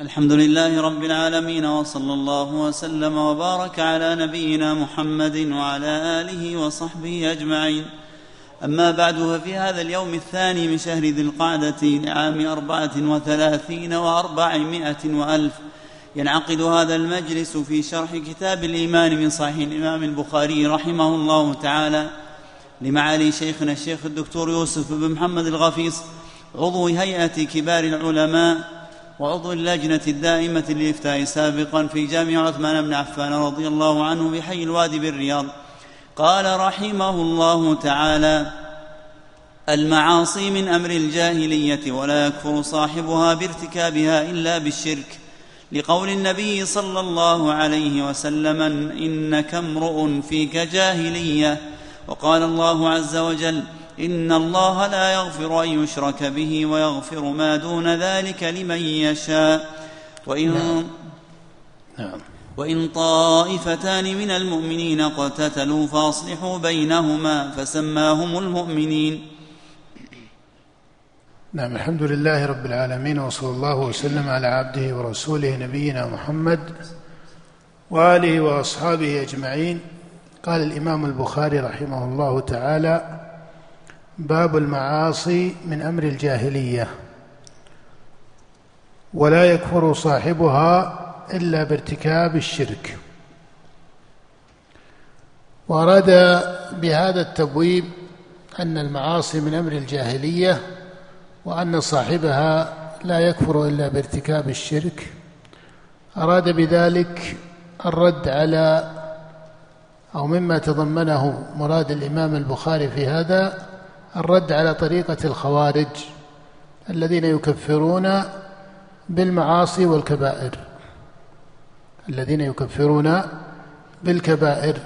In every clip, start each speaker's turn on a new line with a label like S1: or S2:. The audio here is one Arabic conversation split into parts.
S1: الحمد لله رب العالمين وصلى الله وسلم وبارك على نبينا محمد وعلى آله وصحبه أجمعين. أما بعد ففي هذا اليوم الثاني من شهر ذي القعدة لعام أربعة وثلاثين وأربعمائة وألف ينعقد هذا المجلس في شرح كتاب الإيمان من صحيح الإمام البخاري رحمه الله تعالى لمعالي شيخنا الشيخ الدكتور يوسف بن محمد الغفيص عضو هيئة كبار العلماء وعضو اللجنة الدائمة للإفتاء سابقا في جامع عثمان بن عفان رضي الله عنه بحي الوادي بالرياض. قال رحمه الله تعالى المعاصي من أمر الجاهلية ولا يكفر صاحبها بارتكابها إلا بالشرك لقول النبي صلى الله عليه وسلم إنك امرؤ فيك جاهلية. وقال الله عز وجل إن الله لا يغفر أن يشرك به ويغفر ما دون ذلك لمن يشاء وإن نعم. نعم. وإن طائفتان من المؤمنين اقتتلوا فأصلحوا بينهما فسماهم المؤمنين
S2: نعم الحمد لله رب العالمين وصلى الله وسلم على عبده ورسوله نبينا محمد وآله وأصحابه أجمعين قال الإمام البخاري رحمه الله تعالى باب المعاصي من أمر الجاهلية. ولا يكفر صاحبها إلا بارتكاب الشرك. واراد بهذا التبويب أن المعاصي من أمر الجاهلية وأن صاحبها لا يكفر إلا بارتكاب الشرك. أراد بذلك الرد على أو مما تضمنه مراد الإمام البخاري في هذا الرد على طريقة الخوارج الذين يكفرون بالمعاصي والكبائر. الذين يكفرون بالكبائر.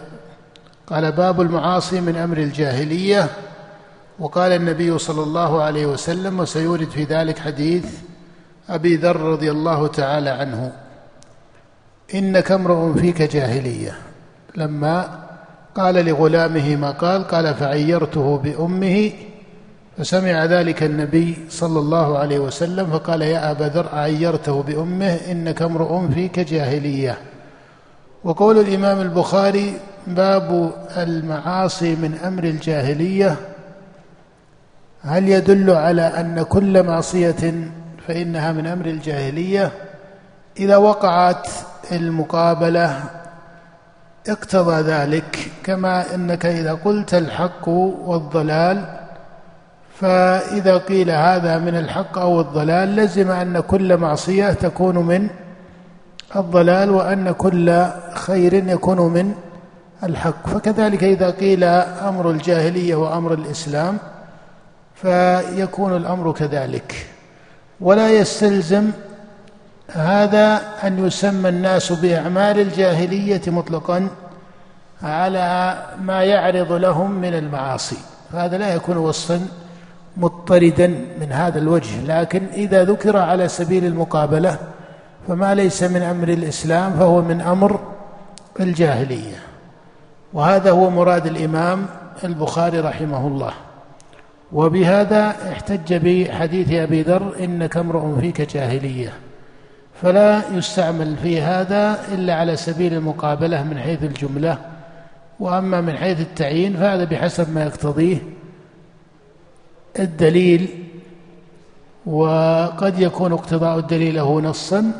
S2: قال باب المعاصي من أمر الجاهلية. وقال النبي صلى الله عليه وسلم وسيورد في ذلك حديث أبي ذر رضي الله تعالى عنه إنك امرؤ فيك جاهلية. لما قال لغلامه ما قال قال فعيرته بأمه فسمع ذلك النبي صلى الله عليه وسلم فقال يا أبا ذر عيرته بأمه إنك امرؤ فيك جاهلية. وقول الإمام البخاري باب المعاصي من أمر الجاهلية هل يدل على أن كل معصية فإنها من أمر الجاهلية؟ إذا وقعت المقابلة اقتضى ذلك كما إنك إذا قلت الحق والضلال فإذا قيل هذا من الحق أو الضلال لزم أن كل معصية تكون من الضلال وأن كل خير يكون من الحق. فكذلك إذا قيل أمر الجاهلية وأمر الإسلام فيكون الأمر كذلك. ولا يستلزم هذا أن يسمى الناس بأعمال الجاهلية مطلقا على ما يعرض لهم من المعاصي. فهذا لا يكون وصفا مضطردا من هذا الوجه لكن إذا ذكر على سبيل المقابلة فما ليس من أمر الإسلام فهو من أمر الجاهلية. وهذا هو مراد الإمام البخاري رحمه الله. وبهذا احتج بحديث أبي ذر إنك امرؤ فيك جاهلية. فلا يستعمل في هذا إلا على سبيل المقابلة من حيث الجملة. وأما من حيث التعيين فهذا بحسب ما يقتضيه الدليل وقد يكون اقتضاء الدليل له نصا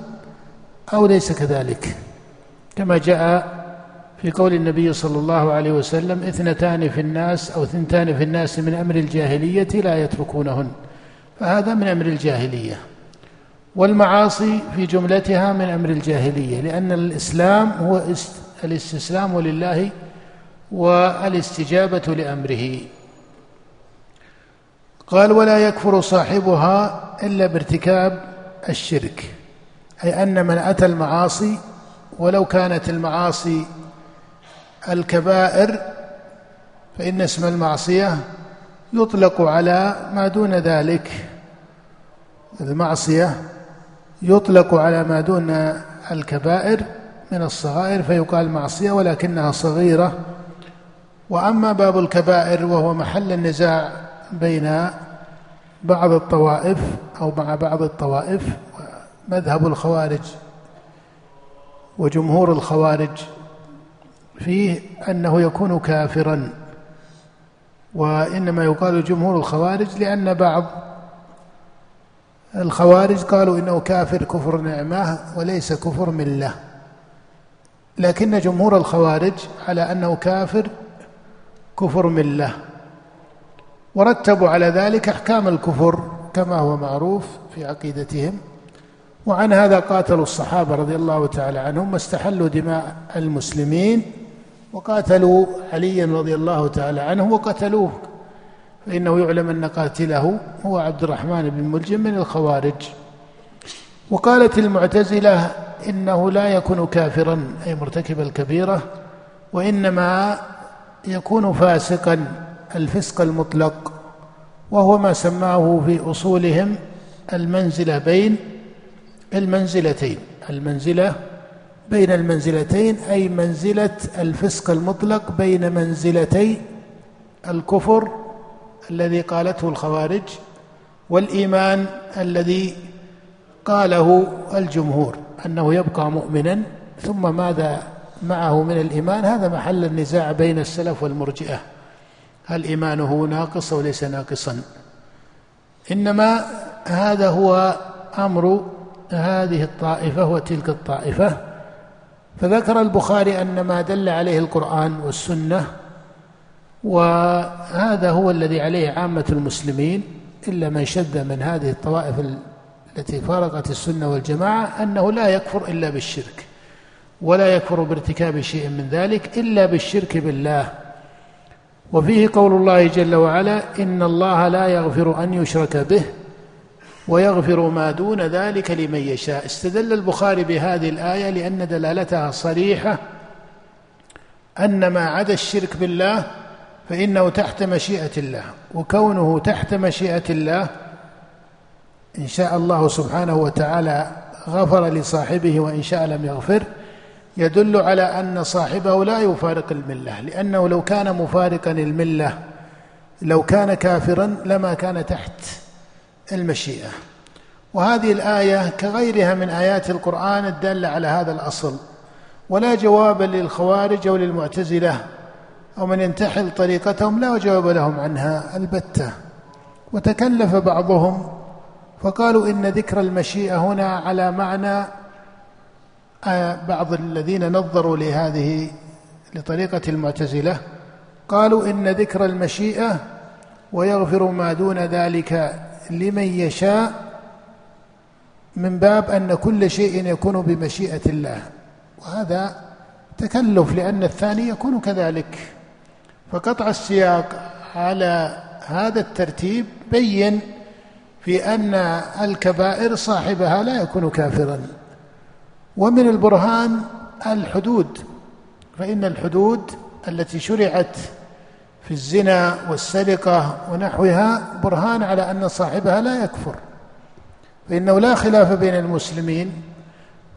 S2: أو ليس كذلك. كما جاء في قول النبي صلى الله عليه وسلم اثنتان في الناس أو ثنتان في الناس من أمر الجاهلية لا يتركونهن. فهذا من أمر الجاهلية. والمعاصي في جملتها من أمر الجاهلية لأن الإسلام هو الاستسلام لله والاستجابة لأمره. قال ولا يكفر صاحبها إلا بارتكاب الشرك أي أن من أتى المعاصي ولو كانت المعاصي الكبائر فإن اسم المعصية يطلق على ما دون ذلك المعصيه يطلق على ما دون الكبائر من الصغائر فيقال معصية ولكنها صغيرة. وأما باب الكبائر وهو محل النزاع بين بعض الطوائف أو مع بعض الطوائف مذهب الخوارج وجمهور الخوارج فيه أنه يكون كافرا. وإنما يقال جمهور الخوارج لأن بعض الخوارج قالوا إنه كافر كفر نعمة وليس كفر ملة. لكن جمهور الخوارج على أنه كافر كفر ملة. ورتبوا على ذلك أحكام الكفر كما هو معروف في عقيدتهم. وعن هذا قاتلوا الصحابة رضي الله تعالى عنهم واستحلوا دماء المسلمين وقاتلوا عليا رضي الله تعالى عنه وقتلوه. فإنه يعلم أن قاتله هو عبد الرحمن بن ملجم من الخوارج. وقالت المعتزلة إنه لا يكون كافرا أي مرتكب الكبيرة وإنما يكون فاسقا الفسق المطلق وهو ما سماه في أصولهم المنزله بين المنزلتين. المنزلة بين المنزلتين أي منزلة الفسق المطلق بين منزلتي الكفر الذي قالته الخوارج والإيمان الذي قاله الجمهور أنه يبقى مؤمنا ثم ماذا معه من الإيمان؟ هذا محل النزاع بين السلف والمرجئة. هل إيمانه ناقص وليس ناقصا؟ إنما هذا هو أمر هذه الطائفة وتلك الطائفة. فذكر البخاري أن ما دل عليه القرآن والسنة وهذا هو الذي عليه عامة المسلمين إلا من شذ من هذه الطوائف التي فارقت السنة والجماعة أنه لا يكفر إلا بالشرك ولا يكفر بارتكاب شيء من ذلك إلا بالشرك بالله. وفيه قول الله جل وعلا إن الله لا يغفر أن يشرك به ويغفر ما دون ذلك لمن يشاء. استدل البخاري بهذه الآية لأن دلالتها صريحة أن ما عدا الشرك بالله فإنه تحت مشيئة الله وكونه تحت مشيئة الله إن شاء الله سبحانه وتعالى غفر لصاحبه وإن شاء لم يغفر يدل على أن صاحبه لا يفارق الملة لأنه لو كان مفارقا المله لو كان كافرا لما كان تحت المشيئة. وهذه الآية كغيرها من آيات القرآن الدالة على هذا الأصل ولا جواب للخوارج أو للمعتزلة أو من ينتحل طريقتهم لا جواب لهم عنها البتة. وتكلف بعضهم فقالوا إن ذكر المشيئة هنا على معنى آه، بعض الذين نظروا لهذه لطريقة المعتزلة قالوا إن ذكر المشيئة ويغفر ما دون ذلك لمن يشاء من باب أن كل شيء يكون بمشيئة الله. وهذا تكلف لأن الثاني يكون كذلك. فقطع السياق على هذا الترتيب بين في أن الكبائر صاحبها لا يكون كافرا. ومن البرهان الحدود فإن الحدود التي شرعت في الزنا والسرقة ونحوها برهان على أن صاحبها لا يكفر. فإنه لا خلاف بين المسلمين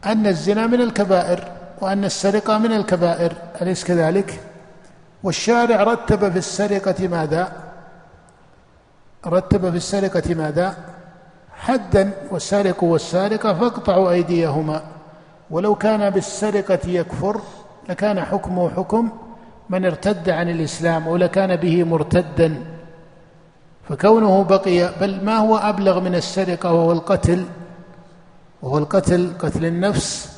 S2: أن الزنا من الكبائر وأن السرقة من الكبائر أليس كذلك؟ والشارع رتب في السرقة ماذا؟ رتب في السرقة ماذا؟ حدا والسارق والسارقة فاقطعوا أيديهما. ولو كان بالسرقة يكفر لكان حكمه حكم من ارتد عن الإسلام ولكان به مرتدا. فكونه بقي بل ما هو أبلغ من السرقة وهو القتل؟ وهو القتل قتل النفس.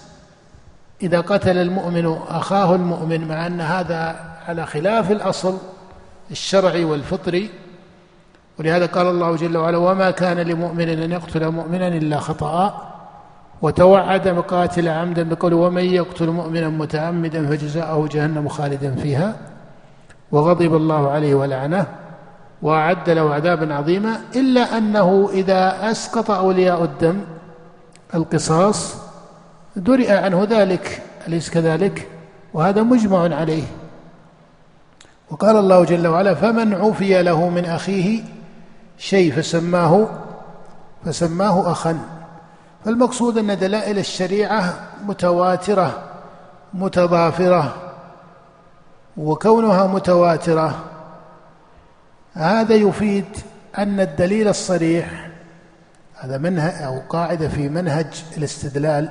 S2: إذا قتل المؤمن أخاه المؤمن مع أن هذا على خلاف الأصل الشرعي والفطري ولهذا قال الله جل وعلا وما كان لمؤمن أن يقتل مؤمنا إلا خطأ وتوعد مقاتل عمدا بقول ومن يقتل مؤمنا متعمدا فجزاؤه جهنم خالدا فيها وغضب الله عليه ولعنه وأعد له عذابا عظيما إلا أنه إذا أسقط أولياء الدم القصاص درئ عنه ذلك أليس كذلك؟ وهذا مجمع عليه. وقال الله جل وعلا فمن عفي له من اخيه شيء فسماه فسماه أخا. فالمقصود أن دلائل الشريعة متواترة متضافرة وكونها متواترة. هذا يفيد أن الدليل الصريح هذا منهج أو قاعدة في منهج الاستدلال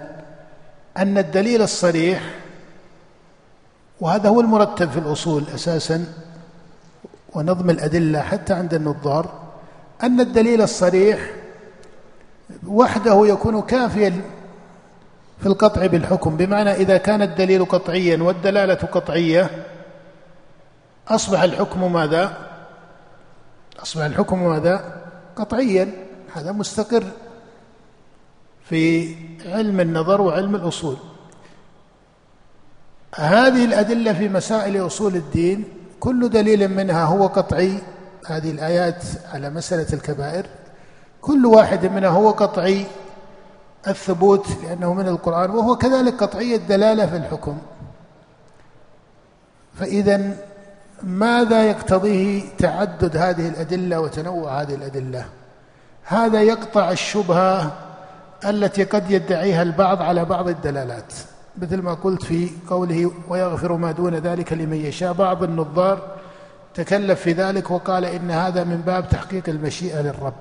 S2: أن الدليل الصريح وهذا هو المرتب في الأصول أساسا ونظم الأدلة حتى عند النظار أن الدليل الصريح وحده يكون كافيا في القطع بالحكم بمعنى إذا كان الدليل قطعيا والدلالة قطعية أصبح الحكم ماذا؟ أصبح الحكم ماذا؟ قطعيا هذا مستقر في علم النظر وعلم الأصول هذه الأدلة في مسائل أصول الدين كل دليل منها هو قطعي هذه الآيات على مسألة الكبائر. كل واحد منها هو قطعي الثبوت لأنه من القرآن وهو كذلك قطعي الدلالة في الحكم. فإذا ماذا يقتضيه تعدد هذه الأدلة وتنوع هذه الأدلة؟ هذا يقطع الشبهة التي قد يدعيها البعض على بعض الدلالات. مثل ما قلت في قوله ويغفر ما دون ذلك لمن يشاء. بعض النظار تكلف في ذلك وقال إن هذا من باب تحقيق المشيئة للرب.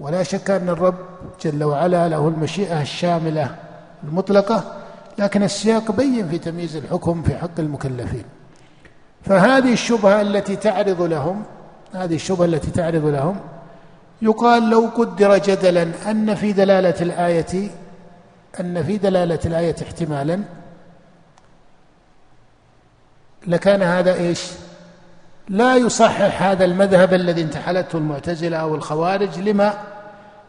S2: ولا شك أن الرب جل وعلا له المشيئة الشاملة المطلقة لكن السياق بين في تمييز الحكم في حق المكلفين. فهذه الشبهة التي تعرض لهم هذه الشبهة التي تعرض لهم يقال لو قدر جدلا أن في دلالة الآية أن في دلالة الآية احتمالا لكان هذا إيش؟ لا يصحح هذا المذهب الذي انتحلته المعتزلة أو الخوارج لما؟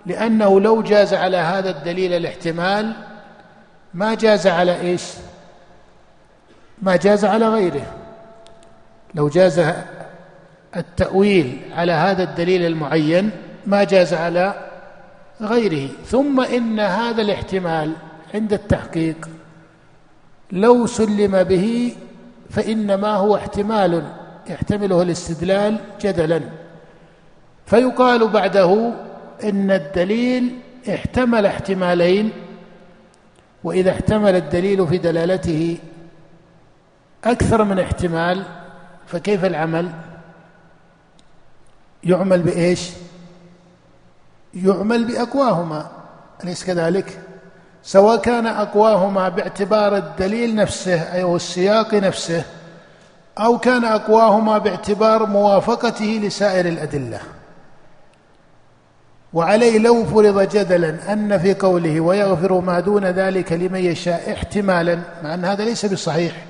S2: لأنه لو جاز على هذا الدليل الاحتمال ما جاز على إيش؟ ما جاز على غيره لو جاز التأويل على هذا الدليل المعين ما جاز على غيره. ثم إن هذا الاحتمال عند التحقيق لو سلم به فإنما هو احتمال يحتمله الاستدلال جدلا. فيقال بعده إن الدليل احتمل احتمالين وإذا احتمل الدليل في دلالته أكثر من احتمال فكيف العمل؟ يعمل بإيش؟ يعمل بأقواهما أليس كذلك؟ سواء كان أقواهما باعتبار الدليل نفسه أي أيوه السياق نفسه أو كان أقواهما باعتبار موافقته لسائر الأدلة. وعليه لو فرض جدلا أن في قوله ويغفر ما دون ذلك لمن يشاء احتمالا مع أن هذا ليس بصحيح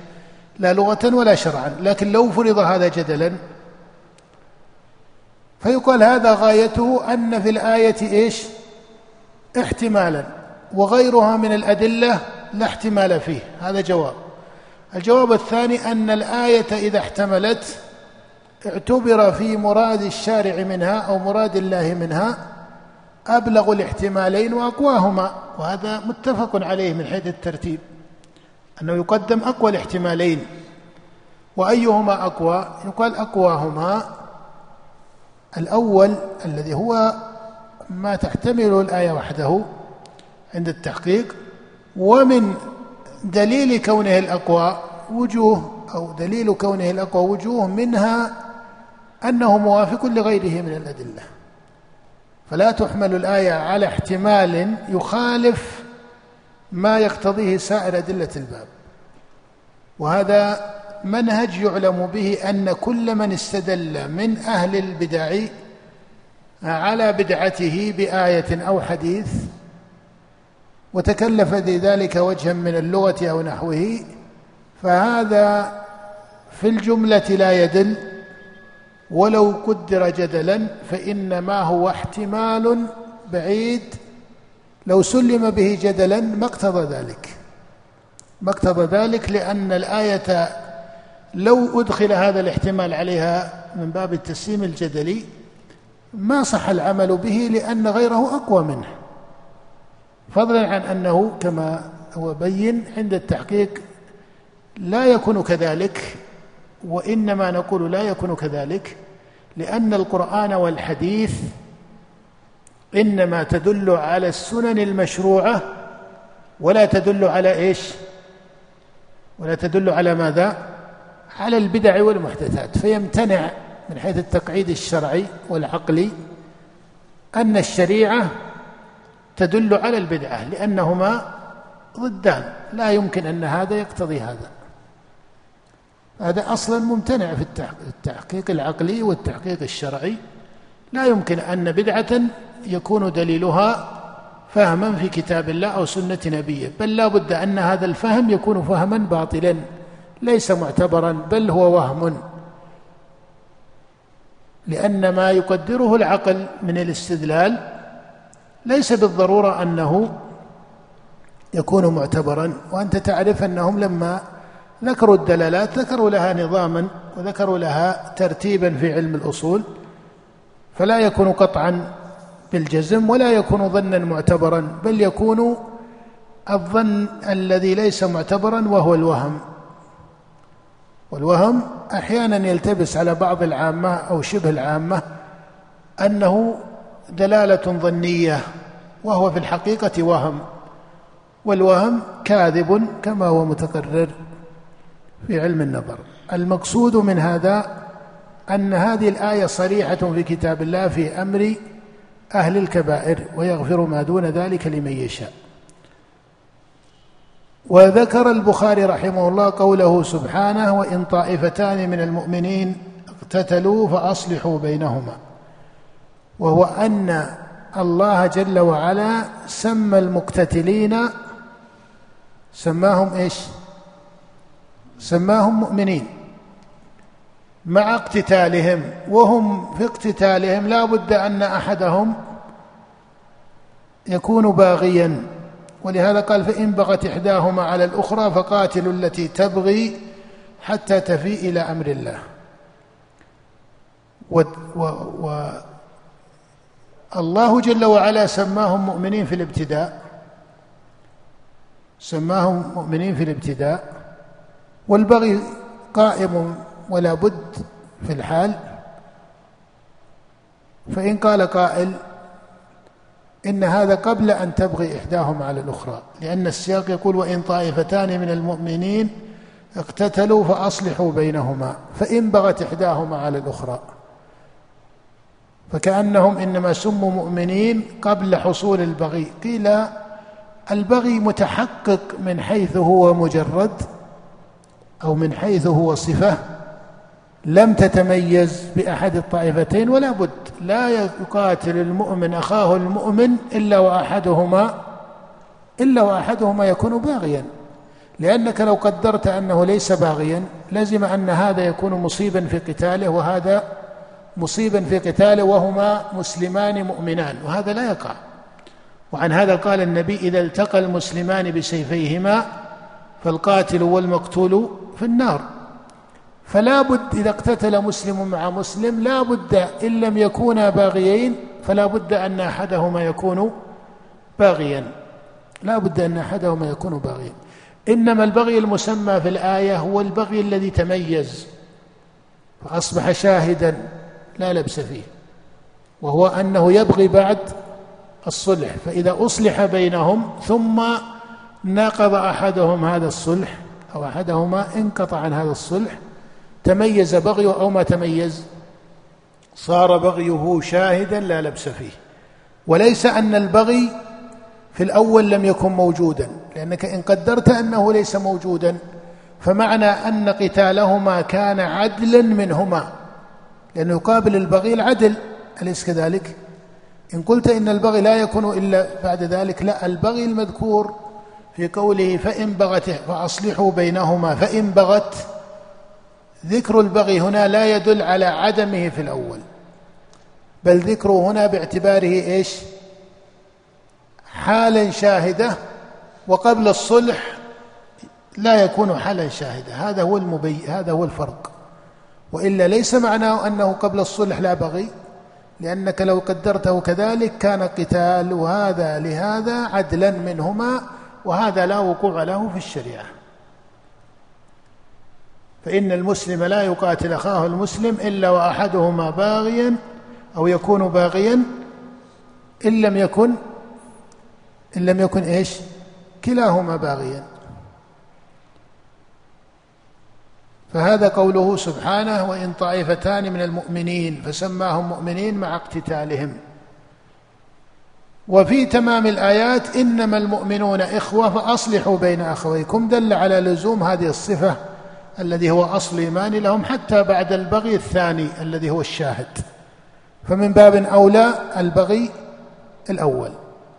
S2: لا لغة ولا شرعا لكن لو فرض هذا جدلا فيقال هذا غايته أن في الآية إيش؟ احتمالا. وغيرها من الأدلة لا احتمال فيه. هذا جواب. الجواب الثاني أن الآية إذا احتملت اعتبر في مراد الشارع منها أو مراد الله منها أبلغ الاحتمالين وأقواهما. وهذا متفق عليه من حيث الترتيب. أنه يقدم أقوى الاحتمالين. وأيهما أقوى؟ يقال أقواهما. الأول الذي هو ما تحتمله الآية وحده عند التحقيق ومن دليل كونه الأقوى وجوه أو دليل كونه الأقوى وجوه منها أنه موافق لغيره من الأدلة. فلا تحمل الآية على احتمال يخالف ما يقتضيه سائر أدلة الباب. وهذا منهج يعلم به أن كل من استدل من أهل البدع على بدعته بآية أو حديث وتكلف لذلك وجها من اللغة أو نحوه فهذا في الجملة لا يدل. ولو قدر جدلا فإنما هو احتمال بعيد. لو سلم به جدلا ما اقتضى ذلك. ما اقتضى ذلك لأن الآية لو أدخل هذا الاحتمال عليها من باب التسليم الجدلي ما صح العمل به لأن غيره أقوى منه. فضلا عن أنه كما هو بين عند التحقيق لا يكون كذلك وإنما نقول لا يكون كذلك لأن القرآن والحديث إنما تدل على السنن المشروعة ولا تدل على إيش؟ ولا تدل على ماذا؟ على البدع والمحدثات فيمتنع من حيث التقعيد الشرعي والعقلي أن الشريعة تدل على البدعة لأنهما ضدان لا يمكن أن هذا يقتضي هذا. هذا أصلا ممتنع في التحقيق العقلي والتحقيق الشرعي. لا يمكن أن بدعة يكون دليلها فهما في كتاب الله أو سنة نبيه بل لا بد أن هذا الفهم يكون فهما باطلا. ليس معتبرا بل هو وهم. لأن ما يقدره العقل من الاستدلال ليس بالضرورة أنه يكون معتبرا. وأنت تعرف أنهم لما ذكروا الدلالات ذكروا لها نظاما وذكروا لها ترتيبا في علم الأصول. فلا يكون قطعا بالجزم ولا يكون ظنا معتبرا بل يكون الظن الذي ليس معتبرا وهو الوهم. والوهم أحيانا يلتبس على بعض العامة أو شبه العامة أنه دلالة ظنية وهو في الحقيقة وهم والوهم كاذب كما هو متقرر في علم النظر. المقصود من هذا أن هذه الآية صريحة في كتاب الله في أمر أهل الكبائر ويغفر ما دون ذلك لمن يشاء. وذكر البخاري رحمه الله قوله سبحانه وإن طائفتان من المؤمنين اقتتلوا فأصلحوا بينهما. وهو أن الله جل وعلا سمى المقتتلين سماهم إيش؟ سماهم مؤمنين مع اقتتالهم وهم في اقتتالهم لا بد أن أحدهم يكون باغيا. ولهذا قال فإن بغت إحداهما على الأخرى فقاتلوا التي تبغي حتى تفيء إلى أمر الله. و, و, و الله جل وعلا سماهم مؤمنين في الابتداء. سماهم مؤمنين في الابتداء. والبغي قائم ولا بد في الحال. فإن قال قائل إن هذا قبل أن تبغي إحداهما على الأخرى. لأن السياق يقول وإن طائفتان من المؤمنين اقتتلوا فأصلحوا بينهما. فإن بغت إحداهما على الأخرى. فكأنهم إنما سموا مؤمنين قبل حصول البغي. قيل البغي متحقق من حيث هو مجرد أو من حيث هو صفة. لم تتميز بأحد الطائفتين ولا بد لا يقاتل المؤمن أخاه المؤمن إلا وأحدهما إلا وأحدهما يكون باغيا. لأنك لو قدرت أنه ليس باغيا لزم أن هذا يكون مصيبا في قتاله وهذا مصيبا في قتاله وهما مسلمان مؤمنان وهذا لا يقع. وعن هذا قال النبي إذا التقى المسلمان بسيفيهما فالقاتل والمقتول في النار. فلا بد إذا اقتتل مسلم مع مسلم لا بد إن لم يكونا باغيين فلا بد أن أحدهما يكون باغيا. لا بد أن أحدهما يكون باغيا. إنما البغي المسمى في الآية هو البغي الذي تميز فأصبح شاهدا لا لبس فيه وهو أنه يبغي بعد الصلح. فإذا أصلح بينهم ثم ناقض أحدهم هذا الصلح أو أحدهما انقطع عن هذا الصلح تميز بغيه أو ما تميز؟ صار بغيه شاهدا لا لبس فيه. وليس أن البغي في الأول لم يكن موجودا لأنك إن قدرت أنه ليس موجودا فمعنى أن قتالهما كان عدلا منهما لأنه يقابل البغي العدل. أليس كذلك؟ إن قلت إن البغي لا يكون إلا بعد ذلك لا البغي المذكور في قوله فإن بغت فأصلحوا بينهما فإن بغت ذكر البغي هنا لا يدل على عدمه في الأول. بل ذكره هنا باعتباره إيش؟ حالا شاهدة وقبل الصلح لا يكون حالا شاهدة. هذا هو المبي هذا هو الفرق. وإلا ليس معناه أنه قبل الصلح لا بغي لأنك لو قدرته كذلك كان قتال وهذا لهذا عدلا منهما وهذا لا وقوع له في الشريعة. فإن المسلم لا يقاتل أخاه المسلم إلا وأحدهما باغيا أو يكون باغيا إن لم يكن إن لم يكن إيش؟ كلاهما باغيا. فهذا قوله سبحانه وإن طائفتان من المؤمنين فسماهم مؤمنين مع اقتتالهم. وفي تمام الآيات إنما المؤمنون إخوة فأصلحوا بين أخويكم. دل على لزوم هذه الصفة الذي هو أصل إيمان لهم حتى بعد البغي الثاني الذي هو الشاهد. فمن باب أولى البغي الأول.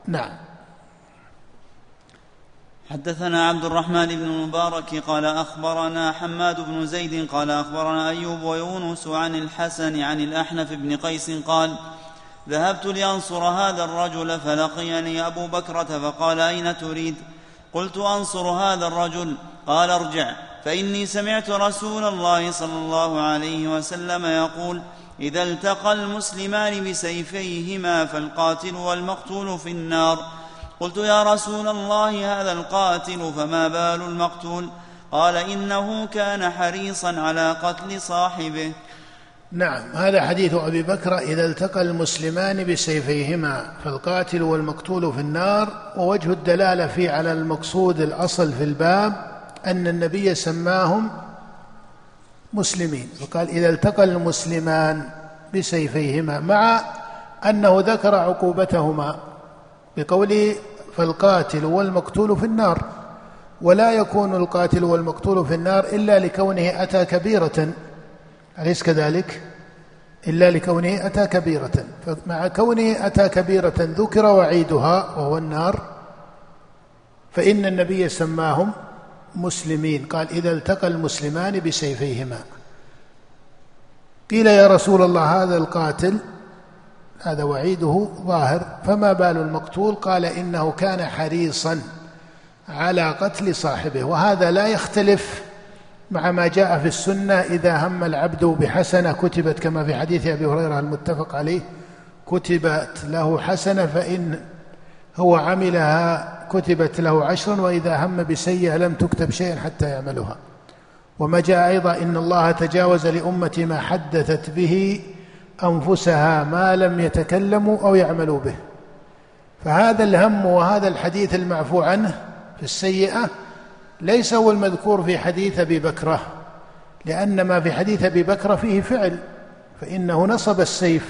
S2: نعم.
S1: حدثنا عبد الرحمن بن المبارك قال أخبرنا حماد بن زيد قال أخبرنا أيوب ويونس عن الحسن عن الأحنف بن قيس قال ذهبت لأنصر هذا الرجل فلقيني أبو بكرة فقال أين تريد؟ قلت أنصر هذا الرجل. قال ارجع. فإني سمعت رسول الله صلى الله عليه وسلم يقول إذا التقى المسلمان بسيفيهما فالقاتل والمقتول في النار. قلت يا رسول الله هذا القاتل فما بال المقتول؟ قال إنه كان حريصا على قتل صاحبه.
S2: نعم هذا حديث أبي بكر إذا التقى المسلمان بسيفيهما فالقاتل والمقتول في النار ووجه الدلالة فيه على المقصود الأصل في الباب أن النبي سماهم مسلمين وقال إذا التقى المسلمان بسيفيهما مع أنه ذكر عقوبتهما بقوله فالقاتل والمقتول في النار ولا يكون القاتل والمقتول في النار إلا لكونه أتى كبيرة أليس كذلك؟ إلا لكونه أتى كبيرة فمع كونه أتى كبيرة ذكر وعيدها وهو النار فإن النبي سماهم مسلمين. قال إذا التقى المسلمان بسيفيهما. قيل يا رسول الله هذا القاتل هذا وعيده ظاهر فما بال المقتول؟ قال إنه كان حريصا على قتل صاحبه. وهذا لا يختلف مع ما جاء في السنة إذا هم العبد بحسنة كتبت كما في حديث أبي هريرة المتفق عليه كتبت له حسنة فإن هو عملها كتبت له عشرا وإذا هم بسيئة لم تكتب شيئا حتى يعملها. وما جاء أيضا إن الله تجاوز لأمتي ما حدثت به أنفسها ما لم يتكلموا أو يعملوا به. فهذا الهم وهذا الحديث المعفو عنه في السيئة ليس هو المذكور في حديث أبي بكرة لأن ما في حديث أبي بكرة فيه فعل فإنه نصب السيف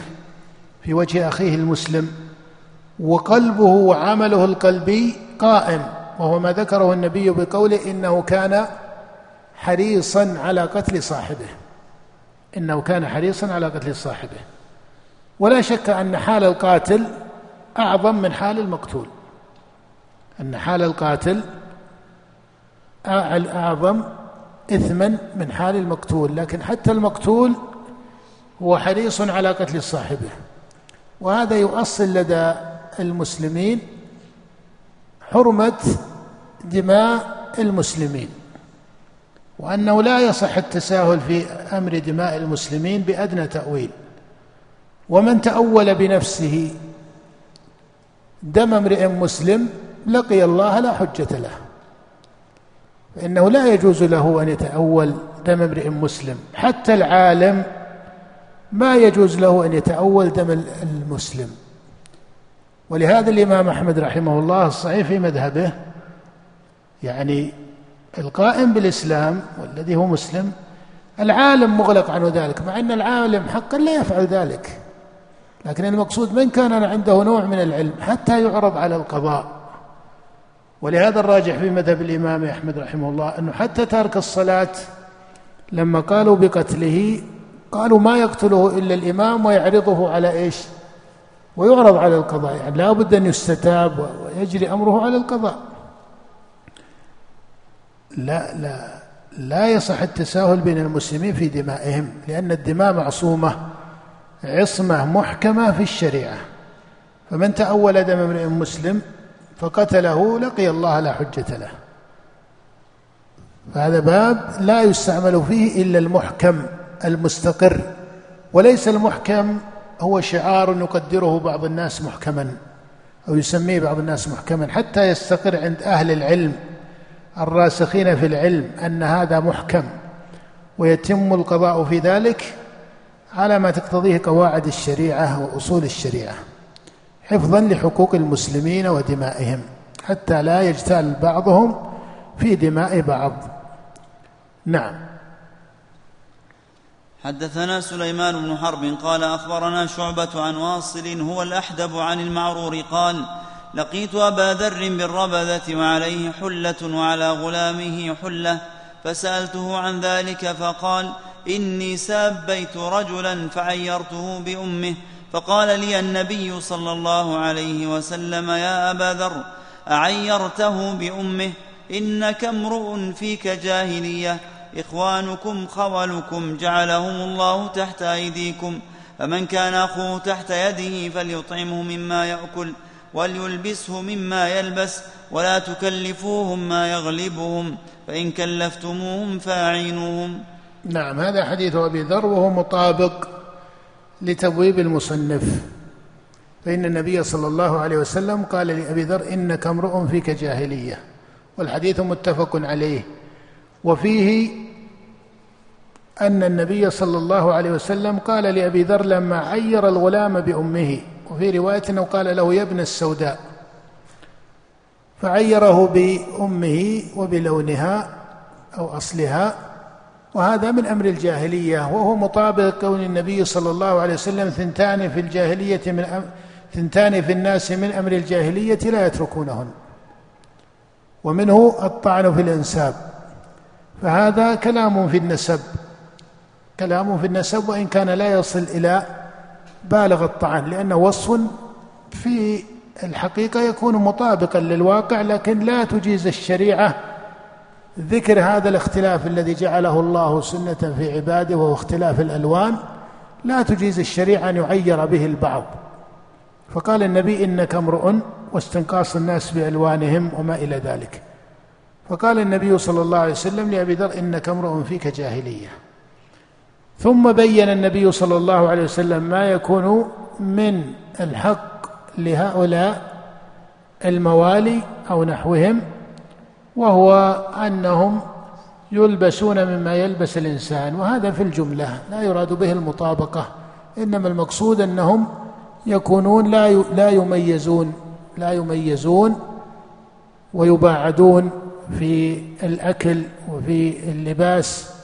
S2: في وجه أخيه المسلم وقلبه وعمله القلبي قائم وهو ما ذكره النبي بقوله إنه كان حريصا على قتل صاحبه. إنه كان حريصا على قتل صاحبه. ولا شك أن حال القاتل أعظم من حال المقتول. أن حال القاتل أعظم إثما من حال المقتول. لكن حتى المقتول هو حريص على قتل صاحبه. وهذا يؤصل لدى المسلمين حرمة دماء المسلمين وأنه لا يصح التساهل في أمر دماء المسلمين بأدنى تأويل. ومن تأول بنفسه دم امرئ مسلم لقي الله لا حجة له. فإنه لا يجوز له أن يتأول دم امرئ مسلم. حتى العالم ما يجوز له أن يتأول دم المسلم. ولهذا الإمام أحمد رحمه الله الصحيح في مذهبه يعني القائم بالإسلام والذي هو مسلم العالم مغلق عنه ذلك مع أن العالم حقا لا يفعل ذلك. لكن المقصود من كان عنده نوع من العلم حتى يعرض على القضاء. ولهذا الراجح في مذهب الإمام أحمد رحمه الله أنه حتى تارك الصلاة لما قالوا بقتله قالوا ما يقتله إلا الإمام ويعرضه على إيش؟ ويعرض على القضاء يعني لا بد أن يستتاب ويجري أمره على القضاء. لا لا لا يصح التساهل بين المسلمين في دمائهم لأن الدماء معصومة عصمة محكمة في الشريعة. فمن تأول دم امرئ مسلم فقتله لقي الله لا حجة له. فهذا باب لا يستعمل فيه إلا المحكم المستقر وليس المحكم هو شعار يقدره بعض الناس محكما أو يسميه بعض الناس محكما حتى يستقر عند أهل العلم الراسخين في العلم أن هذا محكم ويتم القضاء في ذلك على ما تقتضيه قواعد الشريعة وأصول الشريعة حفظا لحقوق المسلمين ودمائهم حتى لا يجتال بعضهم في دماء بعض. نعم.
S1: حدثنا سليمان بن حرب قال أخبرنا شعبة عن واصل هو الأحدب عن المعرور قال لقيت أبا ذر بالربذة وعليه حلة وعلى غلامه حلة. فسألته عن ذلك فقال إني سابيت رجلا فعيرته بأمه. فقال لي النبي صلى الله عليه وسلم يا أبا ذر أعيرته بأمه؟ إنك امرؤ فيك جاهلية. إخوانكم خولكم جعلهم الله تحت أيديكم فمن كان أخوه تحت يده فليطعمه مما يأكل وليلبسه مما يلبس ولا تكلفوهم ما يغلبهم فإن كلفتموهم فأعينوهم.
S2: نعم هذا حديث أبي ذر وهو مطابق لتبويب المصنف. فإن النبي صلى الله عليه وسلم قال لأبي ذر إنك امرؤ فيك جاهلية والحديث متفق عليه. وفيه أن النبي صلى الله عليه وسلم قال لأبي ذر لما عير الغلام بأمه وفي رواية أنه قال له يا ابن السوداء. فعيره بأمه وبلونها أو أصلها وهذا من أمر الجاهلية وهو مطابق كون النبي صلى الله عليه وسلم ثنتان في الجاهلية من أم ثنتان في الناس من أمر الجاهلية لا يتركونهن. ومنه الطعن في الإنساب. فهذا كلام في النسب. كلام في النسب وإن كان لا يصل إلى بالغ الطعن لأنه وصف في الحقيقة يكون مطابقا للواقع لكن لا تجيز الشريعة ذكر هذا الاختلاف الذي جعله الله سنة في عباده وهو اختلاف الألوان. لا تجيز الشريعة أن يعير به البعض. فقال النبي إنك امرؤ واستنقاص الناس بألوانهم وما إلى ذلك. فقال النبي صلى الله عليه وسلم لأبي ذر إنك امرؤ فيك جاهلية. ثم بين النبي صلى الله عليه وسلم ما يكون من الحق لهؤلاء الموالي أو نحوهم وهو أنهم يلبسون مما يلبس الإنسان وهذا في الجملة لا يراد به المطابقة إنما المقصود أنهم يكونون لا لا يميزون لا يميزون ويباعدون في الأكل وفي اللباس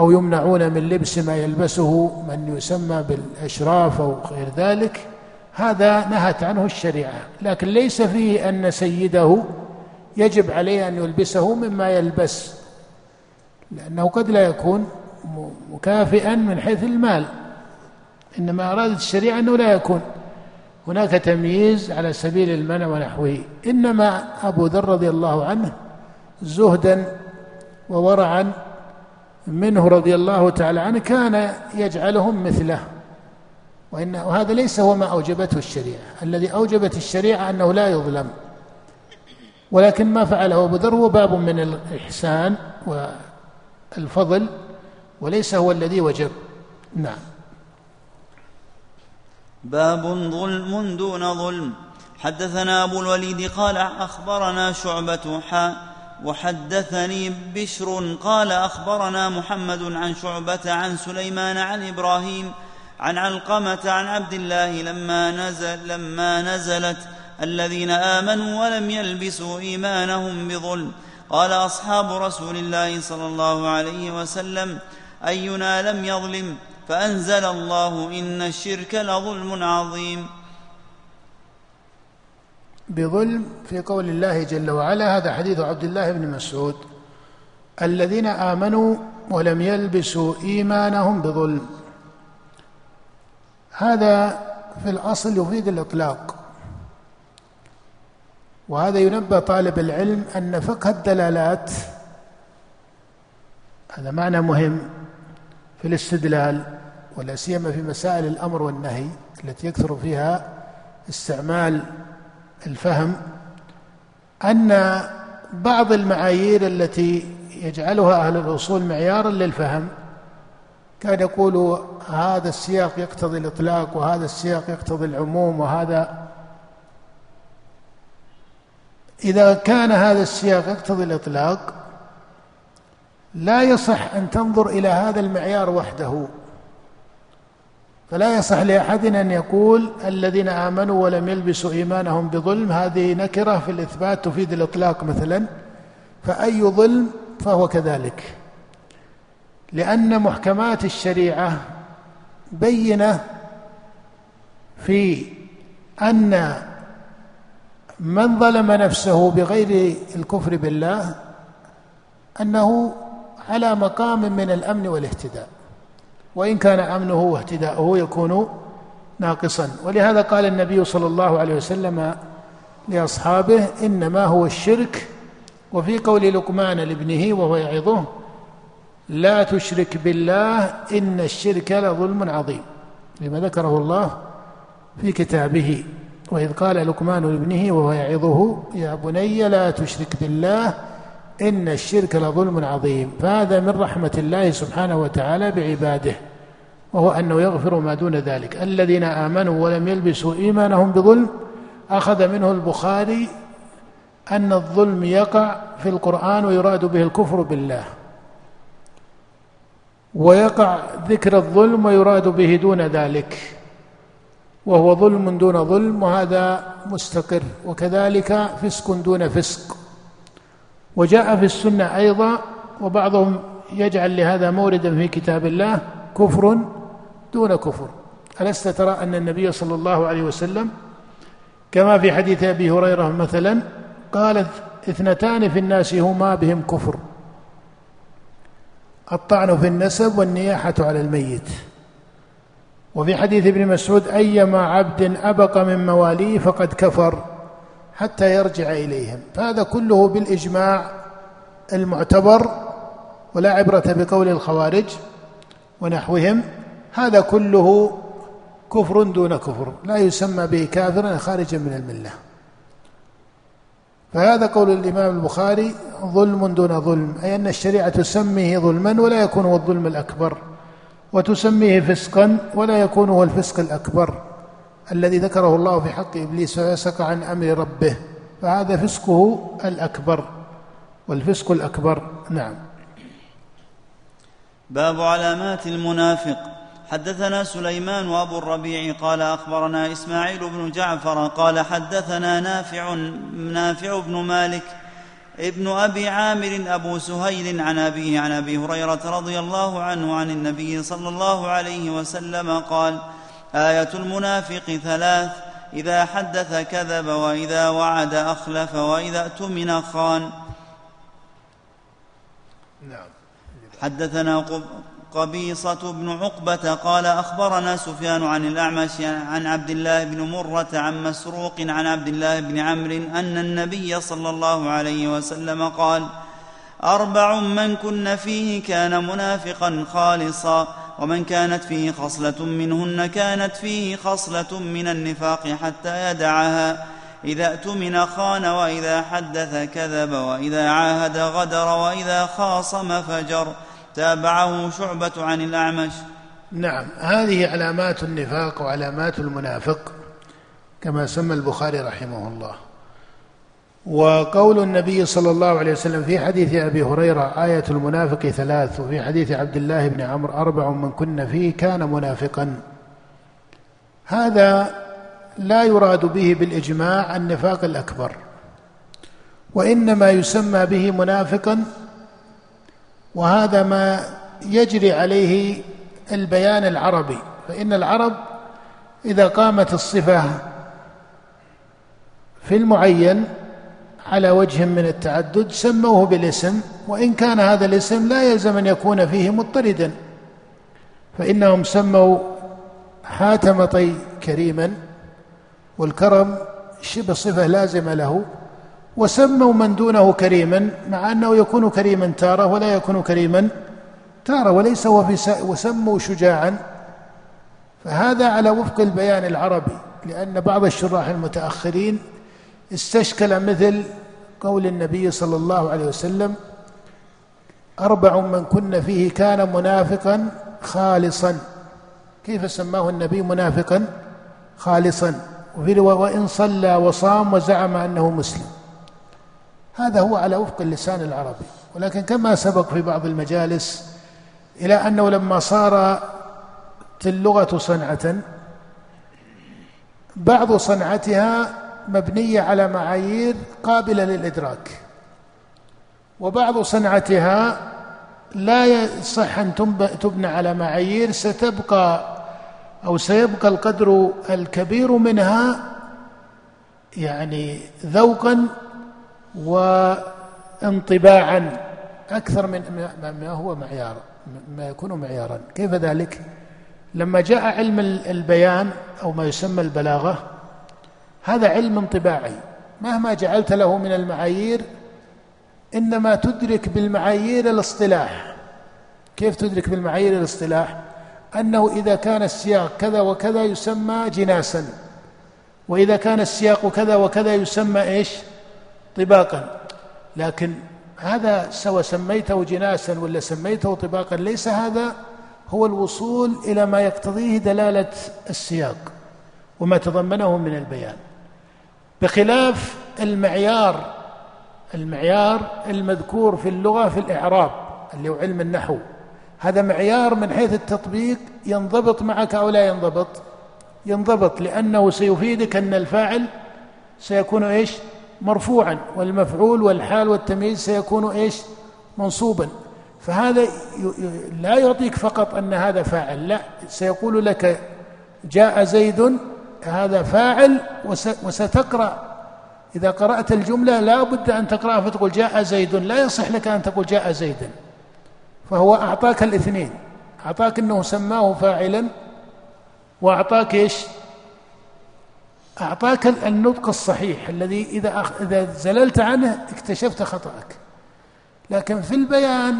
S2: أو يمنعون من لبس ما يلبسه من يسمى بالأشراف أو غير ذلك هذا نهت عنه الشريعة. لكن ليس فيه أن سيده يجب عليه أن يلبسه مما يلبس لأنه قد لا يكون مكافئا من حيث المال إنما أرادت الشريعة أنه لا يكون. هناك تمييز على سبيل المنع ونحوه. إنما أبو ذر رضي الله عنه زهدا وورعا منه رضي الله تعالى عنه كان يجعلهم مثله. وإن وهذا ليس هو ما أوجبته الشريعة. الذي أوجبت الشريعة أنه لا يظلم. ولكن ما فعله أبو ذر هو باب من الإحسان والفضل وليس هو الذي وجب. نعم.
S1: باب ظلم دون ظلم. حدثنا أبو الوليد قال أخبرنا شعبة حا وحدثني بشر قال أخبرنا محمد عن شعبة عن سليمان عن إبراهيم عن علقمة عن عبد الله لما نزل لما نزلت الذين آمنوا ولم يلبسوا إيمانهم بظلم. قال أصحاب رسول الله صلى الله عليه وسلم أينا لم يظلم؟ فأنزل الله إن الشرك لظلم عظيم.
S2: بظلم في قول الله جل وعلا هذا حديث عبد الله بن مسعود. الذين آمنوا ولم يلبسوا إيمانهم بظلم. هذا في الأصل يفيد الإطلاق. وهذا ينبه طالب العلم أن فقه الدلالات هذا معنى مهم في الاستدلال ولا سيما في مسائل الأمر والنهي التي يكثر فيها استعمال الفهم أن بعض المعايير التي يجعلها أهل الأصول معيارا للفهم كان يقول هذا السياق يقتضي الإطلاق وهذا السياق يقتضي العموم وهذا إذا كان هذا السياق يقتضي الإطلاق لا يصح أن تنظر إلى هذا المعيار وحده. فلا يصح لأحد أن يقول الذين آمنوا ولم يلبسوا إيمانهم بظلم هذه نكرة في الإثبات تفيد الإطلاق مثلا. فأي ظلم فهو كذلك. لأن محكمات الشريعة بينة في أن من ظلم نفسه بغير الكفر بالله أنه على مقام من الأمن والاهتداء. وإن كان أمنه واهتداؤه يكون ناقصا. ولهذا قال النبي صلى الله عليه وسلم لأصحابه إنما هو الشرك وفي قول لقمان لابنه وهو يعظه لا تشرك بالله إن الشرك لظلم عظيم لما ذكره الله في كتابه. وإذ قال لقمان لابنه وهو يعظه يا بني لا تشرك بالله إن الشرك لظلم عظيم. فهذا من رحمة الله سبحانه وتعالى بعباده وهو أنه يغفر ما دون ذلك. الذين آمنوا ولم يلبسوا إيمانهم بظلم أخذ منه البخاري أن الظلم يقع في القرآن ويراد به الكفر بالله ويقع ذكر الظلم ويراد به دون ذلك وهو ظلم دون ظلم وهذا مستقر. وكذلك فسق دون فسق. وجاء في السنة أيضا وبعضهم يجعل لهذا موردا في كتاب الله كفر دون كفر. ألست ترى أن النبي صلى الله عليه وسلم كما في حديث أبي هريرة مثلا قال اثنتان في الناس هما بهم كفر. الطعن في النسب والنياحة على الميت. وفي حديث ابن مسعود أيما عبد أبق من مواليه فقد كفر. حتى يرجع إليهم. فهذا كله بالإجماع المعتبر ولا عبرة بقول الخوارج ونحوهم. هذا كله كفر دون كفر لا يسمى به كافرا خارجا من الملة. فهذا قول الإمام البخاري ظلم دون ظلم أي أن الشريعة تسميه ظلما ولا يكون هو الظلم الأكبر وتسميه فسقا ولا يكون هو الفسق الأكبر. الذي ذكره الله في حق إبليس ويسق عن أمر ربه فهذا فسقه الأكبر والفسق الأكبر نعم.
S1: باب علامات المنافق. حدثنا سليمان وأبو الربيع قال أخبرنا إسماعيل بن جعفر قال حدثنا نافع نافع بن مالك ابن أبي عامر أبو سهيل عن أبيه عن أبي هريرة رضي الله عنه عن النبي صلى الله عليه وسلم قال آية المنافق ثلاث إذا حدث كذب وإذا وعد أخلف وإذا اؤتمن خان. نعم. حدثنا قبيصة بن عقبة قال أخبرنا سفيان عن الأعمش عن عبد الله بن مرة عن مسروق عن عبد الله بن عمرو أن النبي صلى الله عليه وسلم قال أربع من كن فيه كان منافقا خالصا. ومن كانت فيه خصلة منهن كانت فيه خصلة من النفاق حتى يدعها. إذا اؤتمن خان وإذا حدث كذب وإذا عاهد غدر وإذا خاصم فجر. تابعه شعبة عن الأعمش.
S2: نعم هذه علامات النفاق وعلامات المنافق كما سمى البخاري رحمه الله. وقول النبي صلى الله عليه وسلم في حديث أبي هريرة آية المنافق ثلاث وفي حديث عبد الله بن عمرو أربع من كن فيه كان منافقا. هذا لا يراد به بالإجماع النفاق الأكبر وإنما يسمى به منافقا وهذا ما يجري عليه البيان العربي. فإن العرب إذا قامت الصفة في المعين على وجه من التعدد سموه بالاسم وإن كان هذا الاسم لا يلزم أن يكون فيه مضطردا. فإنهم سموا حاتمطي كريما والكرم شبه صفة لازمة له وسموا من دونه كريما مع أنه يكون كريما تارة ولا يكون كريما تارة وليس هو في وسموا شجاعا. فهذا على وفق البيان العربي لأن بعض الشراح المتأخرين استشكل مثل قول النبي صلى الله عليه وسلم أربع من كن فيه كان منافقا خالصا. كيف سماه النبي منافقا؟ خالصا. وفي وإن صلى وصام وزعم أنه مسلم. هذا هو على وفق اللسان العربي. ولكن كما سبق في بعض المجالس إلى أنه لما صارت اللغة صنعة بعض صنعتها مبنية على معايير قابلة للإدراك وبعض صنعتها لا يصح أن تبنى على معايير ستبقى أو سيبقى القدر الكبير منها يعني ذوقا وانطباعا أكثر من ما هو معيار ما يكون معيارا كيف ذلك؟ لما جاء علم البيان أو ما يسمى البلاغة هذا علم انطباعي. مهما جعلت له من المعايير إنما تدرك بالمعايير الاصطلاح. كيف تدرك بالمعايير الاصطلاح؟ أنه إذا كان السياق كذا وكذا يسمى جناسا. وإذا كان السياق كذا وكذا يسمى إيش؟ طباقا. لكن هذا سواء سميته جناسا ولا سميته طباقا ليس هذا هو الوصول إلى ما يقتضيه دلالة السياق وما تضمنه من البيان. بخلاف المعيار المعيار المذكور في اللغة في الإعراب اللي هو علم النحو. هذا معيار من حيث التطبيق ينضبط معك أو لا ينضبط؟ ينضبط لأنه سيفيدك أن الفاعل سيكون إيش؟ مرفوعا والمفعول والحال والتمييز سيكون إيش؟ منصوبا. فهذا لا يعطيك فقط أن هذا فاعل لا سيقول لك جاء زيد هذا فاعل وستقرأ. إذا قرأت الجملة لا بد أن تقرأها فتقول جاء زيد لا يصح لك أن تقول جاء زيدا فهو أعطاك الاثنين. أعطاك أنه سماه فاعلا وأعطاك إيش؟ أعطاك النطق الصحيح الذي إذا إذا زللت عنه اكتشفت خطأك. لكن في البيان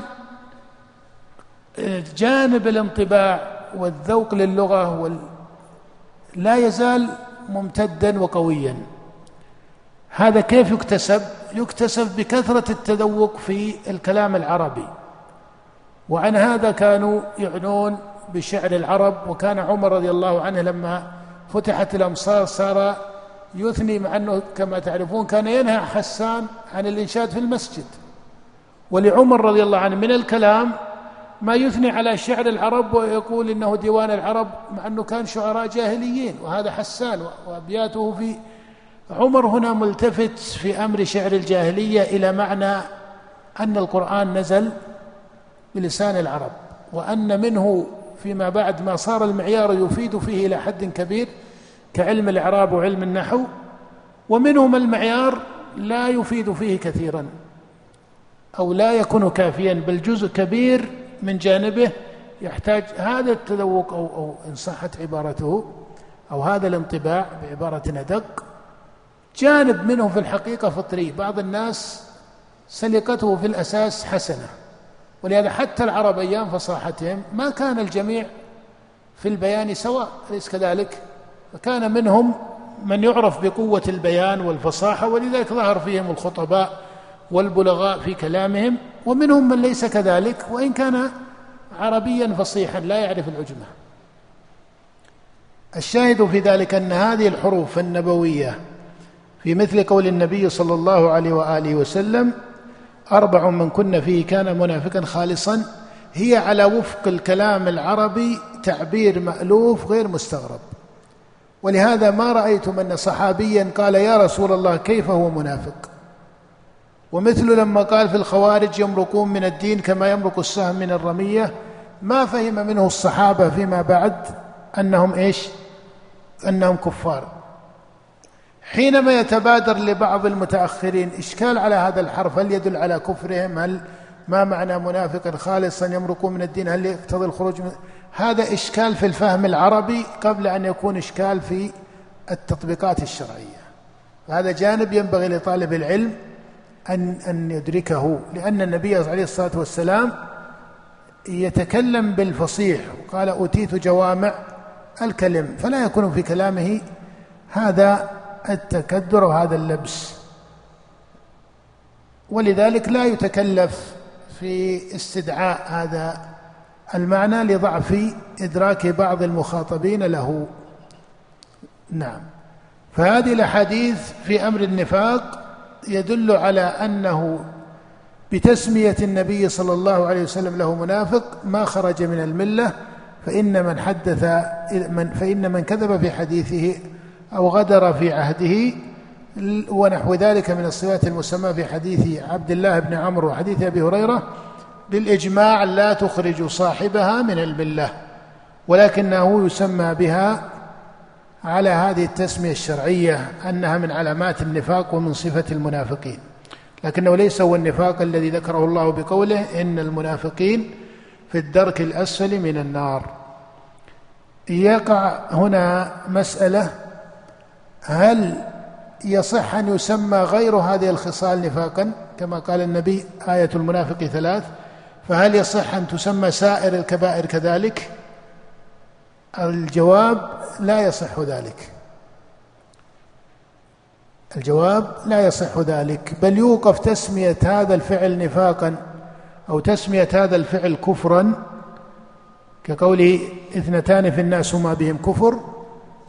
S2: جانب الانطباع والذوق للغة وال لا يزال ممتدا وقويا. هذا كيف يكتسب؟ يكتسب بكثرة التذوق في الكلام العربي. وعن هذا كانوا يعنون بشعر العرب وكان عمر رضي الله عنه لما فتحت الأمصار صار يثني مع أنه كما تعرفون كان ينهى حسان عن الإنشاد في المسجد. ولعمر رضي الله عنه من الكلام ما يثني على شعر العرب ويقول إنه ديوان العرب مع أنه كان شعراء جاهليين وهذا حسان وأبياته في عمر هنا ملتفت في أمر شعر الجاهلية إلى معنى أن القرآن نزل بلسان العرب وأن منه فيما بعد ما صار المعيار يفيد فيه إلى حد كبير كعلم الإعراب وعلم النحو ومنه ما المعيار لا يفيد فيه كثيرا أو لا يكون كافيا بل جزء كبير من جانبه يحتاج هذا التذوق أو أو إن صحت عبارته أو هذا الانطباع بعبارة ادق جانب منه في الحقيقة فطري. بعض الناس سلقته في الأساس حسنة. ولهذا حتى العرب أيام فصاحتهم ما كان الجميع في البيان سواء أليس كذلك؟ فكان منهم من يعرف بقوة البيان والفصاحة ولذلك ظهر فيهم الخطباء والبلغاء في كلامهم. ومنهم من ليس كذلك وإن كان عربيا فصيحا لا يعرف العجمة. الشاهد في ذلك أن هذه الحروف النبوية في مثل قول النبي صلى الله عليه وآله وسلم أربع من كن فيه كان منافقا خالصا هي على وفق الكلام العربي تعبير مألوف غير مستغرب. ولهذا ما رأيتم أن صحابيا قال يا رسول الله كيف هو منافق؟ ومثل لما قال في الخوارج يمرقون من الدين كما يمرق السهم من الرمية ما فهم منه الصحابة فيما بعد أنهم إيش؟ أنهم كفار. حينما يتبادر لبعض المتأخرين إشكال على هذا الحرف هل يدل على كفرهم؟ هل ما معنى منافق خالصا يمرقون من الدين؟ هل يقتضي الخروج من هذا إشكال في الفهم العربي قبل أن يكون إشكال في التطبيقات الشرعية. هذا جانب ينبغي لطالب العلم أن أن يدركه لأن النبي عليه الصلاة والسلام يتكلم بالفصيح وقال أوتيت جوامع الكلم. فلا يكون في كلامه هذا التكدر وهذا اللبس. ولذلك لا يتكلف في استدعاء هذا المعنى لضعف إدراك بعض المخاطبين له. نعم. فهذه الأحاديث في أمر النفاق يدل على أنه بتسمية النبي صلى الله عليه وسلم له منافق ما خرج من الملة فإن من حدث من فإن من كذب في حديثه أو غدر في عهده ونحو ذلك من الصفات المسمى في حديث عبد الله بن عمرو وحديث أبي هريرة بالاجماع لا تخرج صاحبها من الملة ولكنه يسمى بها على هذه التسمية الشرعية أنها من علامات النفاق ومن صفة المنافقين. لكنه ليس هو النفاق الذي ذكره الله بقوله إن المنافقين في الدرك الأسفل من النار. يقع هنا مسألة هل يصح أن يسمى غير هذه الخصال نفاقا؟ كما قال النبي آية المنافق ثلاث. فهل يصح أن تسمى سائر الكبائر كذلك؟ الجواب لا يصح ذلك. الجواب لا يصح ذلك. بل يوقف تسمية هذا الفعل نفاقا أو تسمية هذا الفعل كفرا. كقوله اثنتان في الناس ما بهم كفر.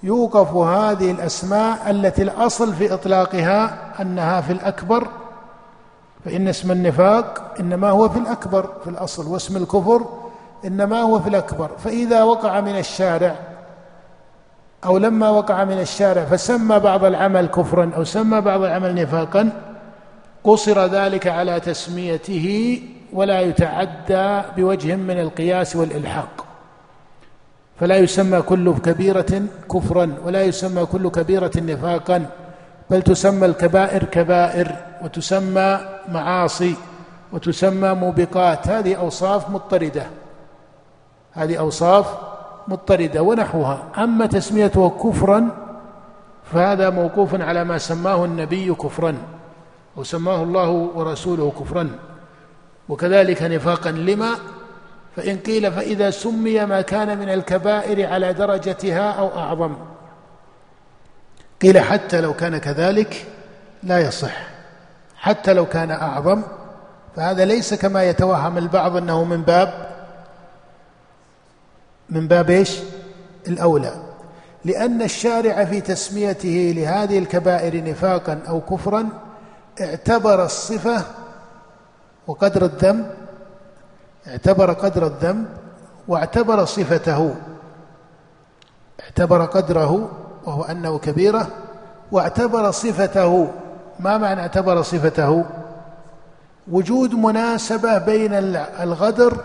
S2: يوقف هذه الأسماء التي الأصل في إطلاقها أنها في الأكبر. فإن اسم النفاق إنما هو في الأكبر في الأصل. واسم الكفر إنما هو في الأكبر. فإذا وقع من الشارع أو لما وقع من الشارع فسمى بعض العمل كفرا أو سمى بعض العمل نفاقا قصر ذلك على تسميته ولا يتعدى بوجه من القياس والإلحاق. فلا يسمى كل كبيرة كفرا ولا يسمى كل كبيرة نفاقا بل تسمى الكبائر كبائر وتسمى معاصي وتسمى موبقات هذه أوصاف مضطردة. هذه أوصاف مضطردة ونحوها. أما تسميته كفرا فهذا موقوف على ما سماه النبي كفرا وسماه الله ورسوله كفرا. وكذلك نفاقا لما؟ فإن قيل فإذا سمي ما كان من الكبائر على درجتها أو أعظم. قيل حتى لو كان كذلك لا يصح. حتى لو كان أعظم فهذا ليس كما يتوهم البعض أنه من باب من باب إيش؟ الأولى. لأن الشارع في تسميته لهذه الكبائر نفاقا أو كفرا اعتبر الصفة وقدر الذنب اعتبر قدر الذنب واعتبر صفته. اعتبر قدره وهو أنه كبيرة واعتبر صفته. ما معنى اعتبر صفته؟ وجود مناسبة بين الغدر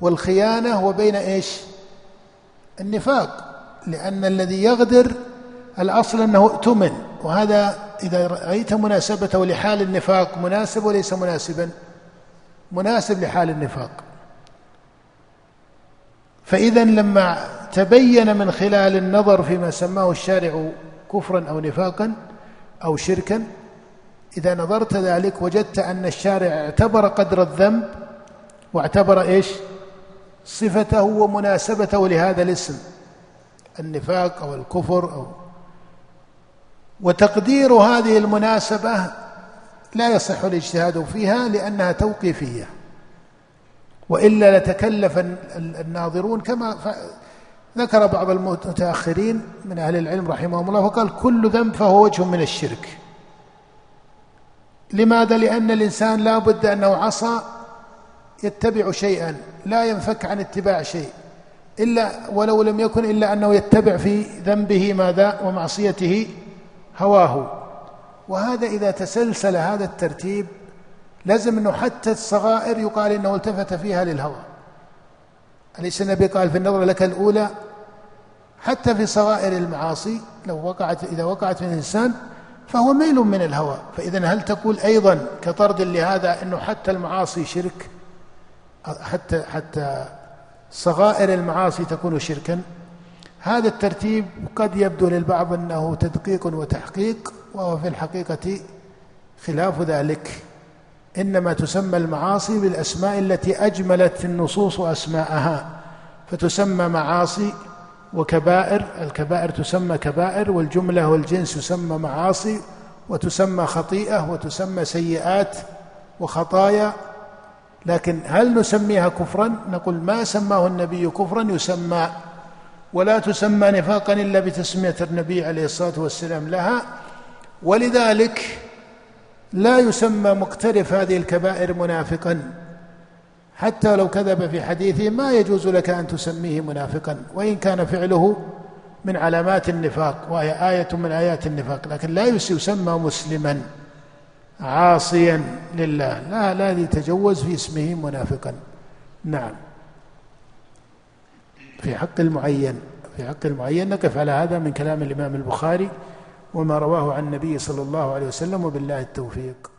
S2: والخيانة وبين إيش؟ النفاق. لأن الذي يغدر الأصل أنه اؤتمن وهذا إذا رأيت مناسبته لحال النفاق مناسب وليس مناسبا. مناسب لحال النفاق. فإذا لما تبين من خلال النظر فيما سماه الشارع كفرا أو نفاقا أو شركا إذا نظرت ذلك وجدت أن الشارع اعتبر قدر الذنب واعتبر إيش؟ صفته ومناسبته لهذا الاسم النفاق أو الكفر أو وتقدير هذه المناسبة لا يصح الاجتهاد فيها لأنها توقيفية وإلا لتكلف الناظرون كما ذكر بعض المتأخرين من أهل العلم رحمهم الله وقال كل ذنب فهو وجه من الشرك لماذا؟ لأن الإنسان لا بد أنه عصى يتبع شيئا لا ينفك عن اتباع شيء إلا ولو لم يكن إلا أنه يتبع في ذنبه ماذا ومعصيته هواه. وهذا إذا تسلسل هذا الترتيب لازم أنه حتى الصغائر يقال أنه التفت فيها للهوى. أليس النبي قال في النظرة لك الأولى؟ حتى في صغائر المعاصي لو وقعت إذا وقعت من الإنسان فهو ميل من الهوى. فإذا هل تقول أيضا كطرد لهذا أنه حتى المعاصي شرك؟ حتى حتى صغائر المعاصي تكون شركا. هذا الترتيب قد يبدو للبعض أنه تدقيق وتحقيق وهو في الحقيقة خلاف ذلك. إنما تسمى المعاصي بالأسماء التي أجملت النصوص أسماءها فتسمى معاصي وكبائر الكبائر تسمى كبائر والجملة والجنس يسمى معاصي وتسمى خطيئة وتسمى سيئات وخطايا. لكن هل نسميها كفرا؟ نقول ما سماه النبي كفرا يسمى ولا تسمى نفاقا إلا بتسمية النبي عليه الصلاة والسلام لها. ولذلك لا يسمى مقترف هذه الكبائر منافقا. حتى لو كذب في حديثه ما يجوز لك أن تسميه منافقا وإن كان فعله من علامات النفاق وهي آية من آيات النفاق لكن لا يسمى مسلما. عاصيا لله. لا لا يتجوز في اسمه منافقا. نعم. في حق المعين في حق المعين نقف على هذا من كلام الإمام البخاري وما رواه عن النبي صلى الله عليه وسلم وبالله التوفيق.